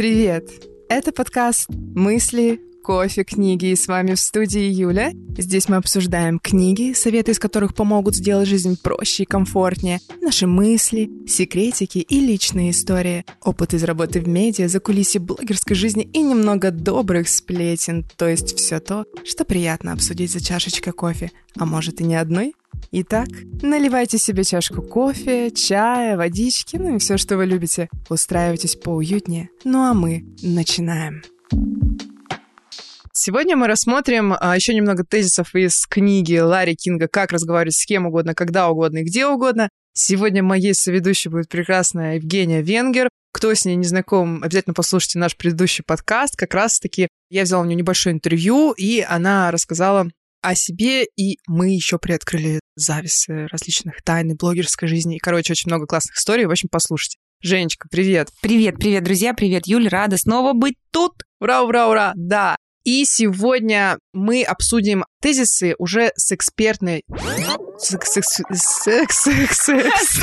Привет! Это подкаст «Мысли, кофе, книги» и с вами в студии Юля. Здесь мы обсуждаем книги, советы из которых помогут сделать жизнь проще и комфортнее, наши мысли, секретики и личные истории, опыт из работы в медиа, за закулисье блогерской жизни и немного добрых сплетен, то есть все то, что приятно обсудить за чашечкой кофе, а может и не одной. Итак, наливайте себе чашку кофе, чая, водички, ну и все, что вы любите. Устраивайтесь поуютнее. Ну а мы начинаем. Сегодня мы рассмотрим а, еще немного тезисов из книги Ларри Кинга «Как разговаривать с кем угодно, когда угодно и где угодно». Сегодня моей соведущей будет прекрасная Евгения Венгер. Кто с ней не знаком, обязательно послушайте наш предыдущий подкаст. Как раз-таки я взяла у нее небольшое интервью, и она рассказала о себе, и мы еще приоткрыли зависы различных тайн блогерской жизни. И, короче, очень много классных историй. В общем, послушайте. Женечка, привет. Привет, привет, друзья, привет, Юль, рада снова быть тут. Ура, ура, ура, да. И сегодня мы обсудим тезисы уже с экспертной... Секс, секс, секс, секс, секс.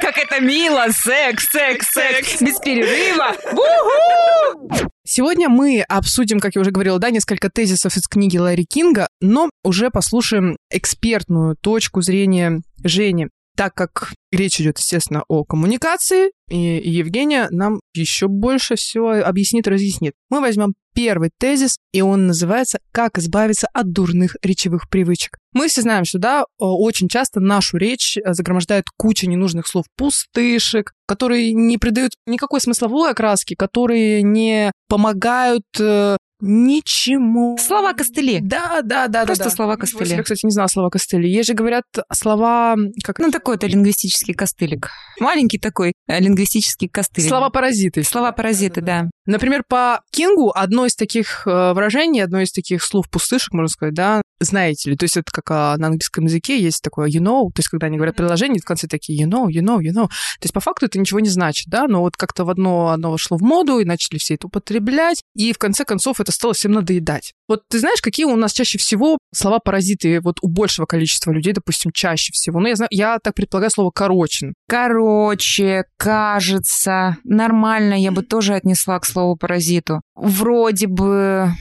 Как это мило! Секс, секс, секс! Без перерыва! Сегодня мы обсудим, как я уже говорила, да, несколько тезисов из книги Ларри Кинга, но уже послушаем экспертную точку зрения Жени так как речь идет, естественно, о коммуникации, и Евгения нам еще больше все объяснит, разъяснит. Мы возьмем первый тезис, и он называется «Как избавиться от дурных речевых привычек». Мы все знаем, что, да, очень часто нашу речь загромождает куча ненужных слов, пустышек, которые не придают никакой смысловой окраски, которые не помогают э, Ничему. Слова костыли. Да, да, да. Просто да, да. слова костыли. Я, кстати, не знала слова костыли. Есть же, говорят, слова... Как... Ну, такой-то лингвистический костылик. Маленький такой э, лингвистический костылик. Слова-паразиты. Слова-паразиты, да, да. да. Например, по Кингу одно из таких э, выражений, одно из таких слов-пустышек, можно сказать, да, знаете ли. То есть это как а, на английском языке есть такое you know, то есть когда они говорят приложение, в конце такие you know, you know, you know. То есть по факту это ничего не значит, да, но вот как-то в одно, одно вошло в моду, и начали все это употреблять, и в конце концов это стало всем надоедать. Вот ты знаешь, какие у нас чаще всего слова-паразиты вот у большего количества людей, допустим, чаще всего? Ну, я, знаю, я так предполагаю слово «короче». Короче, кажется, нормально я бы тоже отнесла к слову «паразиту». Вроде бы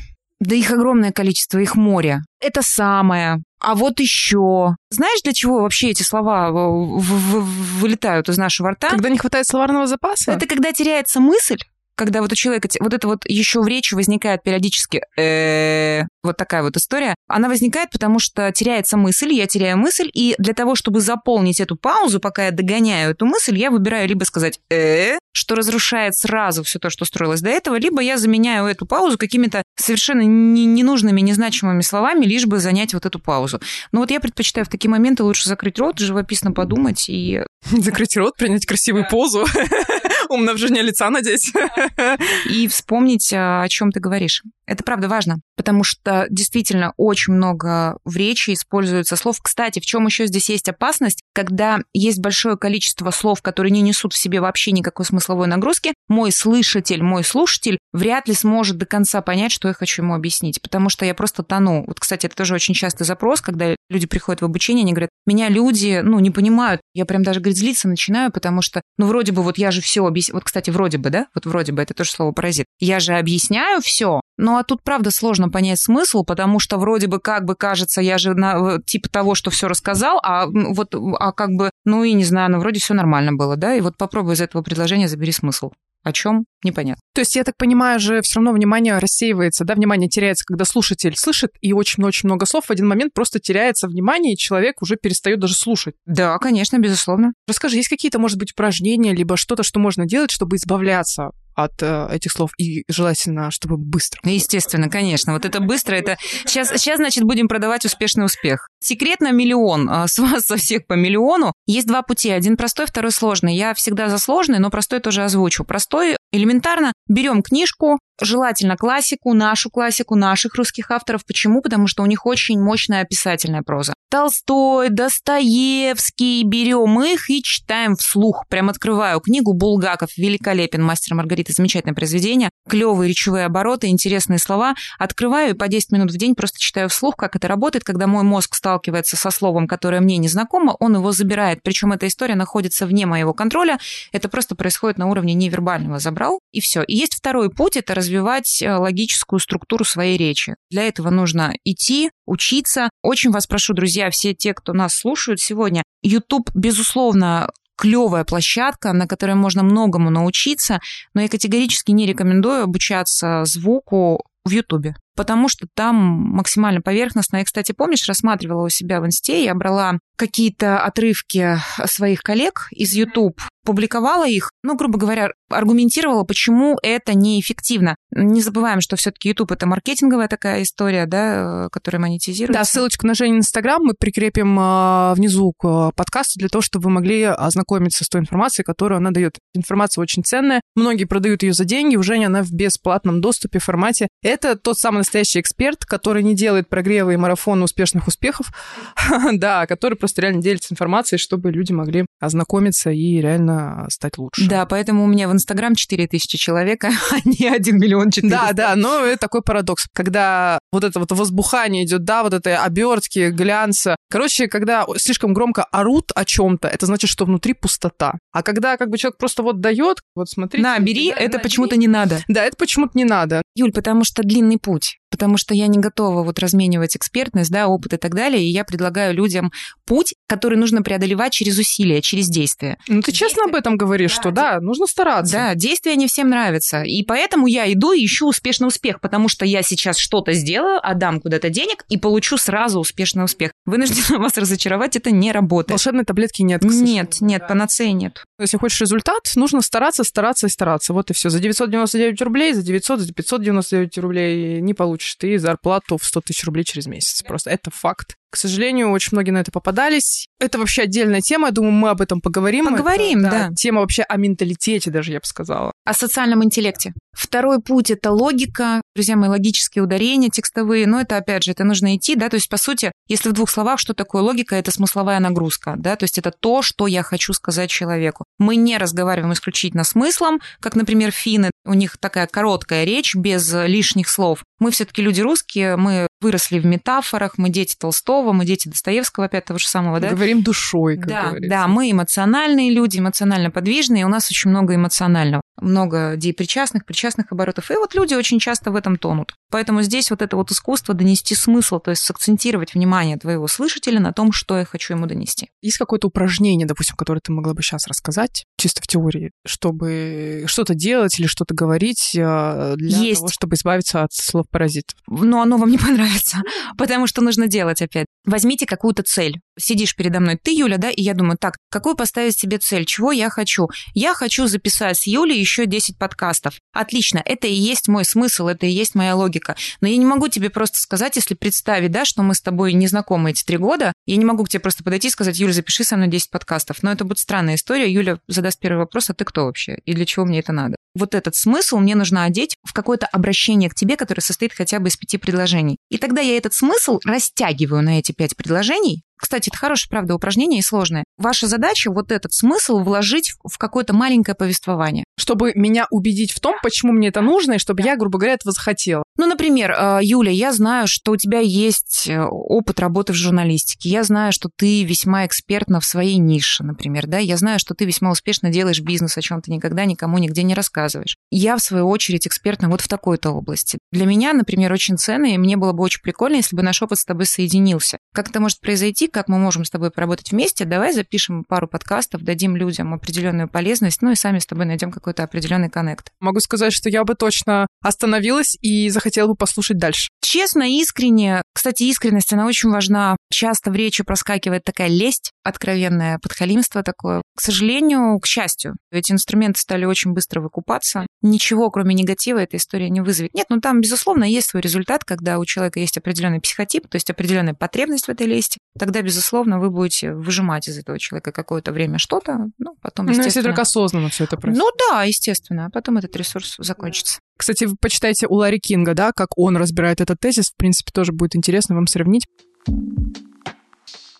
да их огромное количество, их море. Это самое. А вот еще. Знаешь, для чего вообще эти слова э, вылетают из нашего рта? Когда не хватает словарного запаса? Это когда теряется мысль, когда вот у человека вот это вот еще в речи возникает периодически э, вот такая вот история, она возникает, потому что теряется мысль, я теряю мысль, и для того, чтобы заполнить эту паузу, пока я догоняю эту мысль, я выбираю либо сказать э, что разрушает сразу все то, что строилось до этого, либо я заменяю эту паузу какими-то совершенно не, ненужными, незначимыми словами, лишь бы занять вот эту паузу. Но вот я предпочитаю в такие моменты лучше закрыть рот, живописно подумать и... Закрыть рот, принять красивую позу, умножение лица надеть. И вспомнить, а, о чем ты говоришь. Это правда важно, потому что действительно очень много в речи используется слов. Кстати, в чем еще здесь есть опасность, когда есть большое количество слов, которые не несут в себе вообще никакой смысловой нагрузки, мой слышатель, мой слушатель вряд ли сможет до конца понять, что я хочу ему объяснить, потому что я просто тону. Вот, кстати, это тоже очень частый запрос, когда люди приходят в обучение, они говорят, меня люди, ну, не понимают. Я прям даже, говорит, злиться начинаю, потому что, ну, вроде бы вот я же все объясняю. Вот, кстати, вроде бы, да? Вот вроде бы, это тоже слово паразит. Я же объясняю все, ну а тут, правда, сложно понять смысл, потому что вроде бы как бы кажется, я же на, типа того, что все рассказал, а вот, а как бы, ну и не знаю, ну вроде все нормально было, да, и вот попробуй из этого предложения забери смысл. О чем? Непонятно. То есть, я так понимаю, же все равно внимание рассеивается, да, внимание теряется, когда слушатель слышит, и очень-очень много слов в один момент просто теряется внимание, и человек уже перестает даже слушать. Да, конечно, безусловно. Расскажи, есть какие-то, может быть, упражнения, либо что-то, что можно делать, чтобы избавляться от э, этих слов и желательно, чтобы быстро. Естественно, конечно. Вот это быстро, это сейчас, сейчас, значит, будем продавать успешный успех. Секрет на миллион. А, с вас со всех по миллиону. Есть два пути. Один простой, второй сложный. Я всегда за сложный, но простой тоже озвучу. Простой элементарно. Берем книжку, Желательно классику, нашу классику, наших русских авторов. Почему? Потому что у них очень мощная описательная проза. Толстой, Достоевский, берем их и читаем вслух. Прям открываю книгу Булгаков, великолепен, мастер Маргарита, замечательное произведение. Клевые речевые обороты, интересные слова. Открываю и по 10 минут в день просто читаю вслух, как это работает, когда мой мозг сталкивается со словом, которое мне не знакомо, он его забирает. Причем эта история находится вне моего контроля. Это просто происходит на уровне невербального. Забрал, и все. И есть второй путь, это развивать э, логическую структуру своей речи. Для этого нужно идти, учиться. Очень вас прошу, друзья, все те, кто нас слушают сегодня, YouTube, безусловно, клевая площадка, на которой можно многому научиться, но я категорически не рекомендую обучаться звуку в Ютубе, потому что там максимально поверхностно. Я, кстати, помнишь, рассматривала у себя в инсте, я брала какие-то отрывки своих коллег из YouTube, публиковала их, ну, грубо говоря, аргументировала, почему это неэффективно. Не забываем, что все-таки YouTube это маркетинговая такая история, да, которая монетизируется. Да, ссылочку на Женин Инстаграм мы прикрепим а, внизу к подкасту для того, чтобы вы могли ознакомиться с той информацией, которую она дает. Информация очень ценная. Многие продают ее за деньги. У Жени она в бесплатном доступе формате. Это тот самый настоящий эксперт, который не делает прогревы и марафоны успешных успехов, да, который просто реально делится информацией, чтобы люди могли ознакомиться и реально стать лучше. Да, поэтому у меня в Инстаграм 4000 человек, а не 1 миллион 400. Да, да, но это такой парадокс, когда вот это вот возбухание идет, да, вот это обертки, глянца. Короче, когда слишком громко орут о чем-то, это значит, что внутри пустота. А когда как бы человек просто вот дает, вот смотрите. На, бери, да, это почему-то не надо. Да, это почему-то не надо. Юль, потому что длинный путь потому что я не готова вот разменивать экспертность, да, опыт и так далее, и я предлагаю людям путь, который нужно преодолевать через усилия, через действия. Ну, ты честно об этом говоришь, да, что да, нужно стараться. Да, действия не всем нравятся, и поэтому я иду и ищу успешный успех, потому что я сейчас что-то сделаю, отдам куда-то денег и получу сразу успешный успех. Вынуждена вас разочаровать, это не работает. Волшебной таблетки нет, Нет, нет, панацеи нет. Если хочешь результат, нужно стараться, стараться и стараться. Вот и все. За 999 рублей, за 900, за 599 рублей не получишь ты зарплату в 100 тысяч рублей через месяц. Просто это факт. К сожалению, очень многие на это попадались. Это вообще отдельная тема. Я думаю, мы об этом поговорим. Поговорим, это, да, да. Тема вообще о менталитете даже, я бы сказала. О социальном интеллекте. Второй путь – это логика. Друзья мои, логические ударения текстовые. Но это, опять же, это нужно идти, да, то есть, по сути, если в двух словах, что такое логика? Это смысловая нагрузка, да, то есть это то, что я хочу сказать человеку. Мы не разговариваем исключительно смыслом, как, например, финны. У них такая короткая речь, без лишних слов. Мы все-таки люди русские, мы выросли в метафорах, мы дети Толстого, мы дети Достоевского, опять того же самого, да? Говорим душой, как да, говорится. Да, мы эмоциональные люди, эмоционально подвижные, и у нас очень много эмоционального много деепричастных, причастных оборотов. И вот люди очень часто в этом тонут. Поэтому здесь вот это вот искусство донести смысл, то есть сакцентировать внимание твоего слышателя на том, что я хочу ему донести. Есть какое-то упражнение, допустим, которое ты могла бы сейчас рассказать, чисто в теории, чтобы что-то делать или что-то говорить э, для Есть. того, чтобы избавиться от слов паразитов? Но оно вам не понравится, потому что нужно делать опять. Возьмите какую-то цель. Сидишь передо мной ты, Юля, да, и я думаю, так, какую поставить себе цель? Чего я хочу? Я хочу записать с Юлей еще 10 подкастов. Отлично, это и есть мой смысл, это и есть моя логика. Но я не могу тебе просто сказать, если представить, да, что мы с тобой не знакомы эти три года, я не могу к тебе просто подойти и сказать, Юля, запиши со мной 10 подкастов. Но это будет странная история. Юля задаст первый вопрос, а ты кто вообще? И для чего мне это надо? Вот этот смысл мне нужно одеть в какое-то обращение к тебе, которое состоит хотя бы из пяти предложений. И тогда я этот смысл растягиваю на эти пять предложений, кстати, это хорошее, правда, упражнение и сложное. Ваша задача вот этот смысл вложить в какое-то маленькое повествование. Чтобы меня убедить в том, почему мне это нужно, и чтобы я, грубо говоря, этого захотела. Ну, например, э, Юля, я знаю, что у тебя есть э, опыт работы в журналистике. Я знаю, что ты весьма экспертна в своей нише, например, да. Я знаю, что ты весьма успешно делаешь бизнес, о чем ты никогда никому нигде не рассказываешь. Я, в свою очередь, экспертна вот в такой-то области. Для меня, например, очень ценно, и мне было бы очень прикольно, если бы наш опыт с тобой соединился. Как это может произойти, как мы можем с тобой поработать вместе, давай запишем пару подкастов, дадим людям определенную полезность, ну и сами с тобой найдем какой-то определенный коннект. Могу сказать, что я бы точно остановилась и захотела бы послушать дальше. Честно, искренне. Кстати, искренность, она очень важна. Часто в речи проскакивает такая лесть откровенная, подхалимство такое. К сожалению, к счастью, эти инструменты стали очень быстро выкупаться. Ничего, кроме негатива, эта история не вызовет. Нет, ну там, безусловно, есть свой результат, когда у человека есть определенный психотип, то есть определенная потребность в этой лести. Тогда, безусловно, вы будете выжимать из этого человека какое-то время что-то, ну, потом, Ну, естественно... если только осознанно все это происходит. Ну да, естественно, а потом этот ресурс закончится. Кстати, вы почитайте у Ларри Кинга, да, как он разбирает этот тезис. В принципе, тоже будет интересно вам сравнить.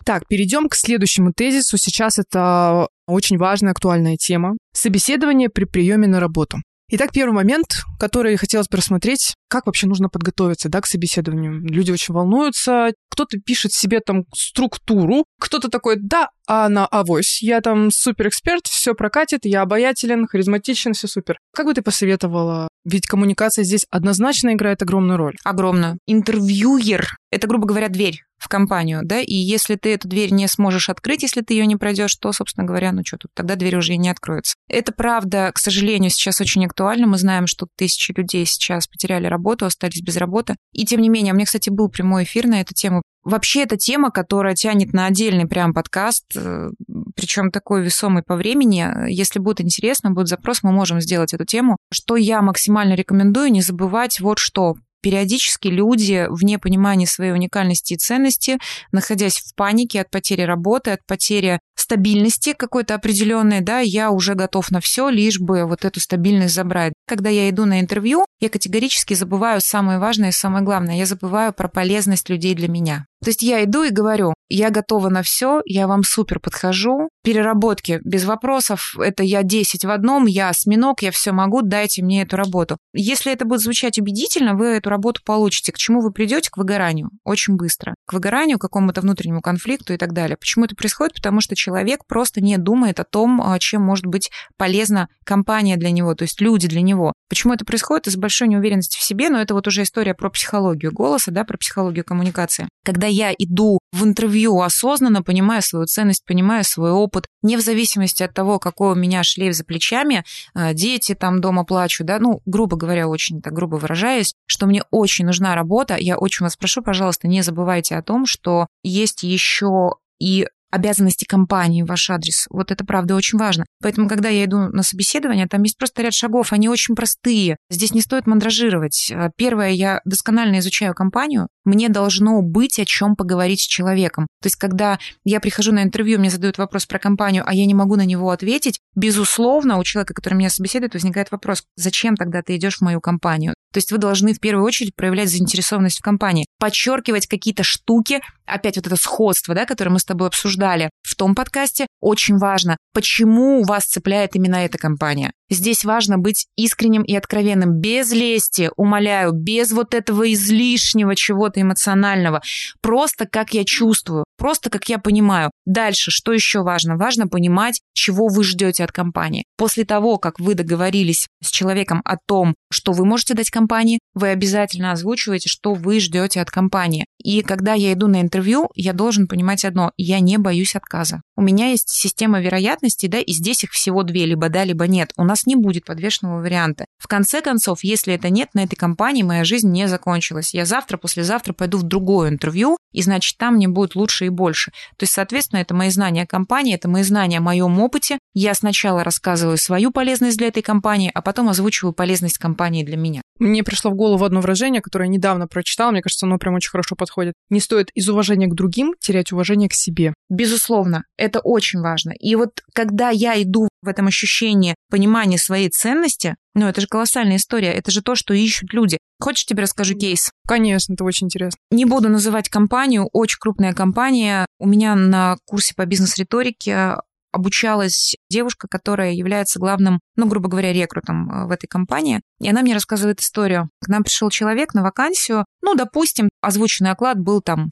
Так, перейдем к следующему тезису. Сейчас это очень важная, актуальная тема. Собеседование при приеме на работу. Итак, первый момент, который хотелось бы рассмотреть, как вообще нужно подготовиться да, к собеседованию. Люди очень волнуются, кто-то пишет себе там структуру, кто-то такой, да, а на авось, я там супер эксперт, все прокатит, я обаятелен, харизматичен, все супер. Как бы ты посоветовала? Ведь коммуникация здесь однозначно играет огромную роль. Огромную. Интервьюер — это, грубо говоря, дверь в компанию, да, и если ты эту дверь не сможешь открыть, если ты ее не пройдешь, то, собственно говоря, ну что тут, тогда дверь уже и не откроется. Это правда, к сожалению, сейчас очень актуально. Мы знаем, что тысячи людей сейчас потеряли работу, остались без работы. И тем не менее, у меня, кстати, был прямой эфир на эту тему. Вообще, это тема, которая тянет на отдельный прям подкаст, э, причем такой весомый по времени. Если будет интересно, будет запрос, мы можем сделать эту тему. Что я максимально рекомендую, не забывать вот что периодически люди вне понимания своей уникальности и ценности, находясь в панике от потери работы, от потери стабильности какой-то определенной, да, я уже готов на все, лишь бы вот эту стабильность забрать. Когда я иду на интервью, я категорически забываю самое важное и самое главное. Я забываю про полезность людей для меня. То есть я иду и говорю, я готова на все, я вам супер подхожу. Переработки без вопросов, это я 10 в одном, я осьминог, я все могу, дайте мне эту работу. Если это будет звучать убедительно, вы эту работу получите. К чему вы придете? К выгоранию. Очень быстро. К выгоранию, к какому-то внутреннему конфликту и так далее. Почему это происходит? Потому что человек просто не думает о том, а, чем может быть полезна компания для него, то есть люди для него. Почему это происходит? Из большой неуверенности в себе, но это вот уже история про психологию голоса, да, про психологию коммуникации. Когда я иду в интервью осознанно, понимая свою ценность, понимая свой опыт, не в зависимости от того, какой у меня шлейф за плечами, э, дети там дома плачут, да, ну, грубо говоря, очень так грубо выражаясь, что мне очень нужна работа, я очень вас прошу, пожалуйста, не забывайте о том, что есть еще и обязанности компании в ваш адрес. Вот это правда очень важно. Поэтому, когда я иду на собеседование, там есть просто ряд шагов, они очень простые. Здесь не стоит мандражировать. Э, первое, я досконально изучаю компанию. Мне должно быть о чем поговорить с человеком. То есть, когда я прихожу на интервью, мне задают вопрос про компанию, а я не могу на него ответить, безусловно, у человека, который меня собеседует, возникает вопрос, зачем тогда ты идешь в мою компанию? То есть вы должны в первую очередь проявлять заинтересованность в компании, подчеркивать какие-то штуки, опять вот это сходство, да, которое мы с тобой обсуждали в том подкасте, очень важно, почему вас цепляет именно эта компания. Здесь важно быть искренним и откровенным, без лести, умоляю, без вот этого излишнего чего-то эмоционального. Просто как я чувствую, просто как я понимаю. Дальше, что еще важно? Важно понимать, чего вы ждете от компании. После того, как вы договорились с человеком о том, что вы можете дать компании, вы обязательно озвучиваете, что вы ждете от компании. И когда я иду на интервью, я должен понимать одно, я не боюсь отказа. У меня есть система вероятностей, да, и здесь их всего две, либо да, либо нет. У нас не будет подвешенного варианта. В конце концов, если это нет, на этой компании моя жизнь не закончилась. Я завтра, послезавтра пойду в другое интервью, и значит, там мне будет лучше и больше. То есть, соответственно, это мои знания о компании, это мои знания о моем опыте. Я сначала рассказываю свою полезность для этой компании, а потом озвучиваю полезность компании для меня. Мне пришло в голову одно выражение, которое я недавно прочитала, мне кажется, оно прям очень хорошо подходит. Не стоит из уважения к другим терять уважение к себе. Безусловно, это очень важно. И вот когда я иду в этом ощущении понимания своей ценности, ну, это же колоссальная история, это же то, что ищут люди. Хочешь, тебе расскажу кейс? Конечно, это очень интересно. Не буду называть компанию, очень крупная компания. У меня на курсе по бизнес-риторике обучалась девушка, которая является главным, ну, грубо говоря, рекрутом э, в этой компании. И она мне рассказывает историю. К нам пришел человек на вакансию, ну, допустим, озвученный оклад был там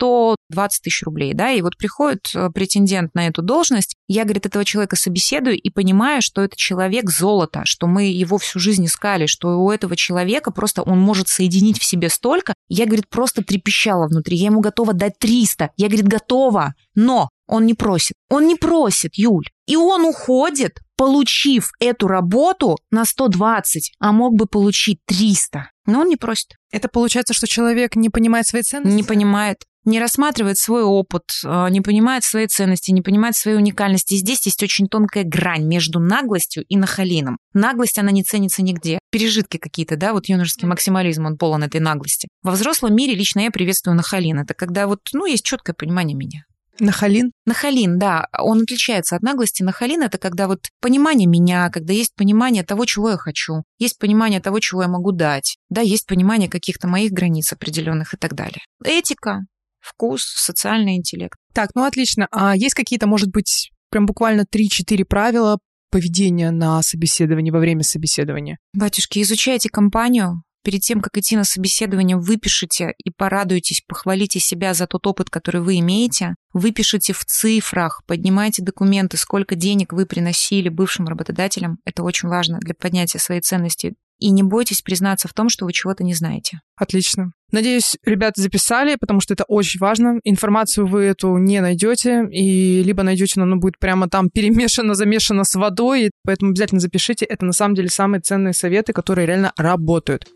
120 тысяч рублей, да, и вот приходит э, претендент на эту должность, я, говорит, этого человека собеседую и понимаю, что это человек золото, что мы его всю жизнь искали, что у этого человека просто он может соединить в себе столько, я, говорит, просто трепещала внутри, я ему готова дать 300, я, говорит, готова, но он не просит. Он не просит, Юль. И он уходит, получив эту работу на 120, а мог бы получить 300. Но он не просит. Это получается, что человек не понимает своей ценности? Не понимает не рассматривает свой опыт, а, не понимает своей ценности, не понимает своей уникальности. И здесь есть очень тонкая грань между наглостью и нахалином. Наглость, она не ценится нигде. Пережитки какие-то, да, вот юношеский максимализм, он полон этой наглости. Во взрослом мире лично я приветствую нахалин. Это когда вот, ну, есть четкое понимание меня. Нахалин? Нахалин, да. Он отличается от наглости. Нахалин — это когда вот понимание меня, когда есть понимание того, чего я хочу, есть понимание того, чего я могу дать, да, есть понимание каких-то моих границ определенных и так далее. Этика, вкус, социальный интеллект. Так, ну отлично. А есть какие-то, может быть, прям буквально 3-4 правила поведения на собеседовании, во время собеседования? Батюшки, изучайте компанию, перед тем, как идти на собеседование, выпишите и порадуйтесь, похвалите себя за тот опыт, который вы имеете, выпишите в цифрах, поднимайте документы, сколько денег вы приносили бывшим работодателям. Это очень важно для поднятия своей ценности и не бойтесь признаться в том, что вы чего-то не знаете. Отлично. Надеюсь, ребята записали, потому что это очень важно. Информацию вы эту не найдете, и либо найдете, но она будет прямо там перемешана, замешана с водой, поэтому обязательно запишите. Это на самом деле самые ценные советы, которые реально работают.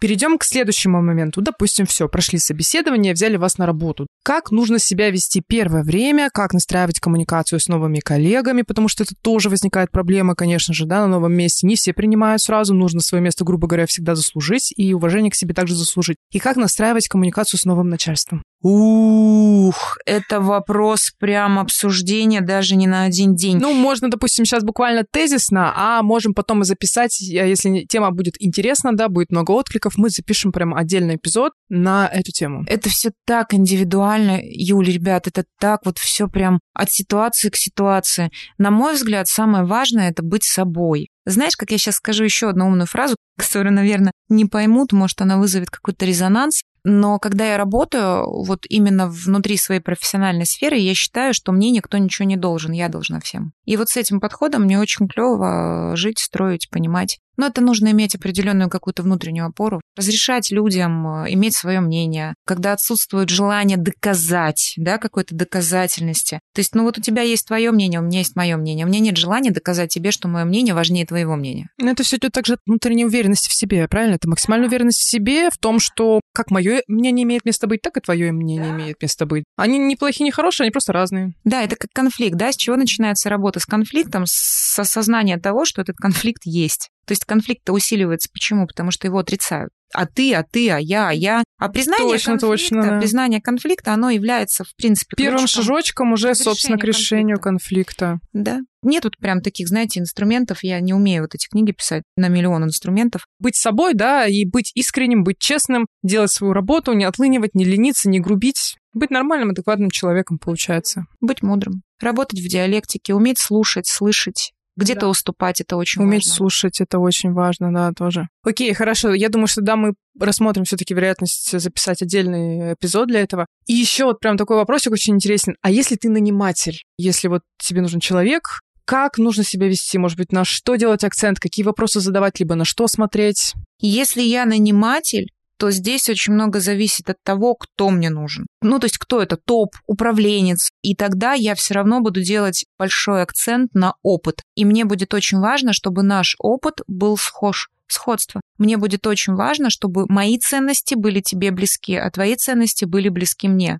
Перейдем к следующему моменту. Допустим, все, прошли собеседование, взяли вас на работу. Как нужно себя вести первое время, как настраивать коммуникацию с новыми коллегами, потому что это тоже возникает проблема, конечно же, да, на новом месте. Не все принимают сразу, нужно свое место, грубо говоря, всегда заслужить и уважение к себе также заслужить. И как настраивать коммуникацию с новым начальством. Ух, это вопрос прям обсуждения даже не на один день. Ну, можно, допустим, сейчас буквально тезисно, а можем потом и записать, а если тема будет интересна, да, будет много откликов, мы запишем прям отдельный эпизод на эту тему. Это все так индивидуально, Юля, ребят, это так вот все прям от ситуации к ситуации. На мой взгляд, самое важное это быть собой. Знаешь, как я сейчас скажу еще одну умную фразу, которую, наверное, не поймут, может, она вызовет какой-то резонанс. Но когда я работаю вот именно внутри своей профессиональной сферы, я считаю, что мне никто ничего не должен, я должна всем. И вот с этим подходом мне очень клево жить, строить, понимать. Но это нужно иметь определенную какую-то внутреннюю опору, разрешать людям э, иметь свое мнение, когда отсутствует желание доказать, да, какой-то доказательности. То есть, ну вот у тебя есть твое мнение, у меня есть мое мнение, у меня нет желания доказать тебе, что мое мнение важнее твоего мнения. Но это все идет также от внутренней уверенности в себе, правильно? Это максимальная уверенность в себе в том, что как мое мнение имеет место быть, так и твое мнение имеет место быть. Они не плохие, не хорошие, они просто разные. Да, это как конфликт, да, с чего начинается работа? С конфликтом, с осознания того, что этот конфликт есть. То есть конфликт-то усиливается. Почему? Потому что его отрицают. А ты, а ты, а я, а я. А признание точно, конфликта, точно, да. признание конфликта, оно является, в принципе, Первым шажочком уже, собственно, к решению конфликта. Да. Нет тут прям таких, знаете, инструментов. Я не умею вот эти книги писать на миллион инструментов. Быть собой, да, и быть искренним, быть честным, делать свою работу, не отлынивать, не лениться, не грубить. Быть нормальным, адекватным человеком получается. Быть мудрым. Работать в диалектике, уметь слушать, слышать. Где-то Да. уступать, это очень Уметь важно. слушать, это очень важно, да, тоже. Окей, хорошо. Я думаю, что да, мы рассмотрим все-таки вероятность записать отдельный эпизод для этого. И еще вот прям такой вопросик очень интересен. А если ты наниматель, если вот тебе нужен человек, как нужно себя вести? Может быть, на что делать акцент? Какие вопросы задавать? Либо на что смотреть? Если я наниматель, то здесь очень много зависит от того, кто мне нужен. Ну, то есть кто это, топ, управленец. И тогда я все равно буду делать большой акцент на опыт. И мне будет очень важно, чтобы наш опыт был схож сходство. Мне будет очень важно, чтобы мои ценности были тебе близки, а твои ценности были близки мне.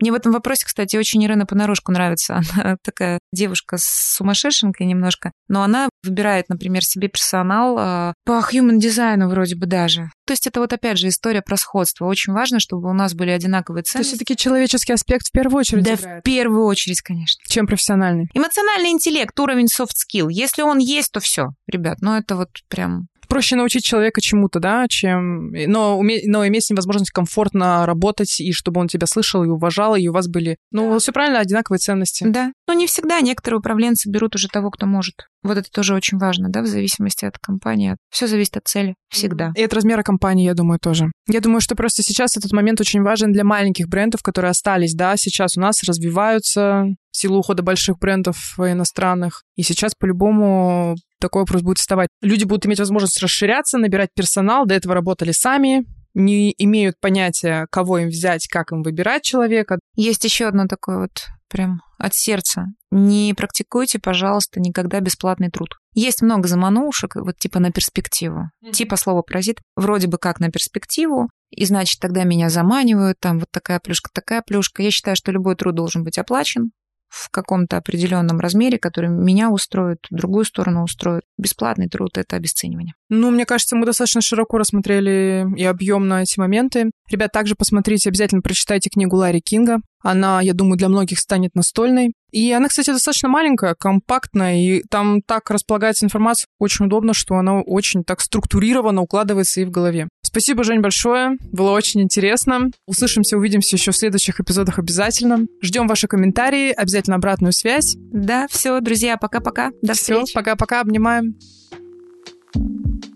Мне в этом вопросе, кстати, очень Ирена Понарошку нравится. Она такая девушка с сумасшедшенкой немножко, но она выбирает, например, себе персонал э, по human дизайну вроде бы даже. То есть это вот опять же история про сходство. Очень важно, чтобы у нас были одинаковые То есть ценности. все-таки человеческий аспект в первую очередь Да, играет, в первую очередь, конечно. чем профессиональный. Эмоциональный интеллект, уровень soft skill. Если он есть, то все, ребят. Ну это вот прям Проще научить человека чему-то, да, чем... Но, уме... но иметь с ним возможность комфортно работать, и чтобы он тебя слышал и уважал, и у вас были, ну, все правильно, одинаковые ценности. Да. Но не всегда некоторые управленцы берут уже того, кто может. Вот это тоже очень важно, да, в зависимости от компании. Все зависит от цели. Всегда. И от размера компании, я думаю, тоже. Я думаю, что просто сейчас этот момент очень важен для маленьких брендов, которые остались, да, сейчас у нас развиваются в силу ухода больших брендов иностранных. И сейчас по-любому такой вопрос будет вставать. Люди будут иметь возможность расширяться, набирать персонал, до этого работали сами, не имеют понятия, кого им взять, как им выбирать человека. Есть еще одно такое вот прям от сердца. Не практикуйте, пожалуйста, никогда бесплатный труд. Есть много заманушек, вот типа на перспективу. Мгм. Типа слово паразит вроде бы как на перспективу, и значит тогда меня заманивают, там вот такая плюшка, такая плюшка. Я считаю, что любой труд должен быть оплачен, в каком-то определенном размере, который меня устроит, другую сторону устроит. Бесплатный труд — это обесценивание. Ну, мне кажется, мы достаточно широко рассмотрели и объемно эти моменты. Ребят, также посмотрите, обязательно прочитайте книгу Ларри Кинга. Она, я думаю, для многих станет настольной. И она, кстати, достаточно маленькая, компактная, и там так располагается информация очень удобно, что она очень так структурированно укладывается и в голове. Спасибо, Жень, большое. Было очень интересно. Услышимся, увидимся еще в следующих эпизодах обязательно. Ждем ваши комментарии, обязательно обратную связь. Да, все, друзья, пока-пока. До встречи. Все, пока-пока, обнимаем. thank you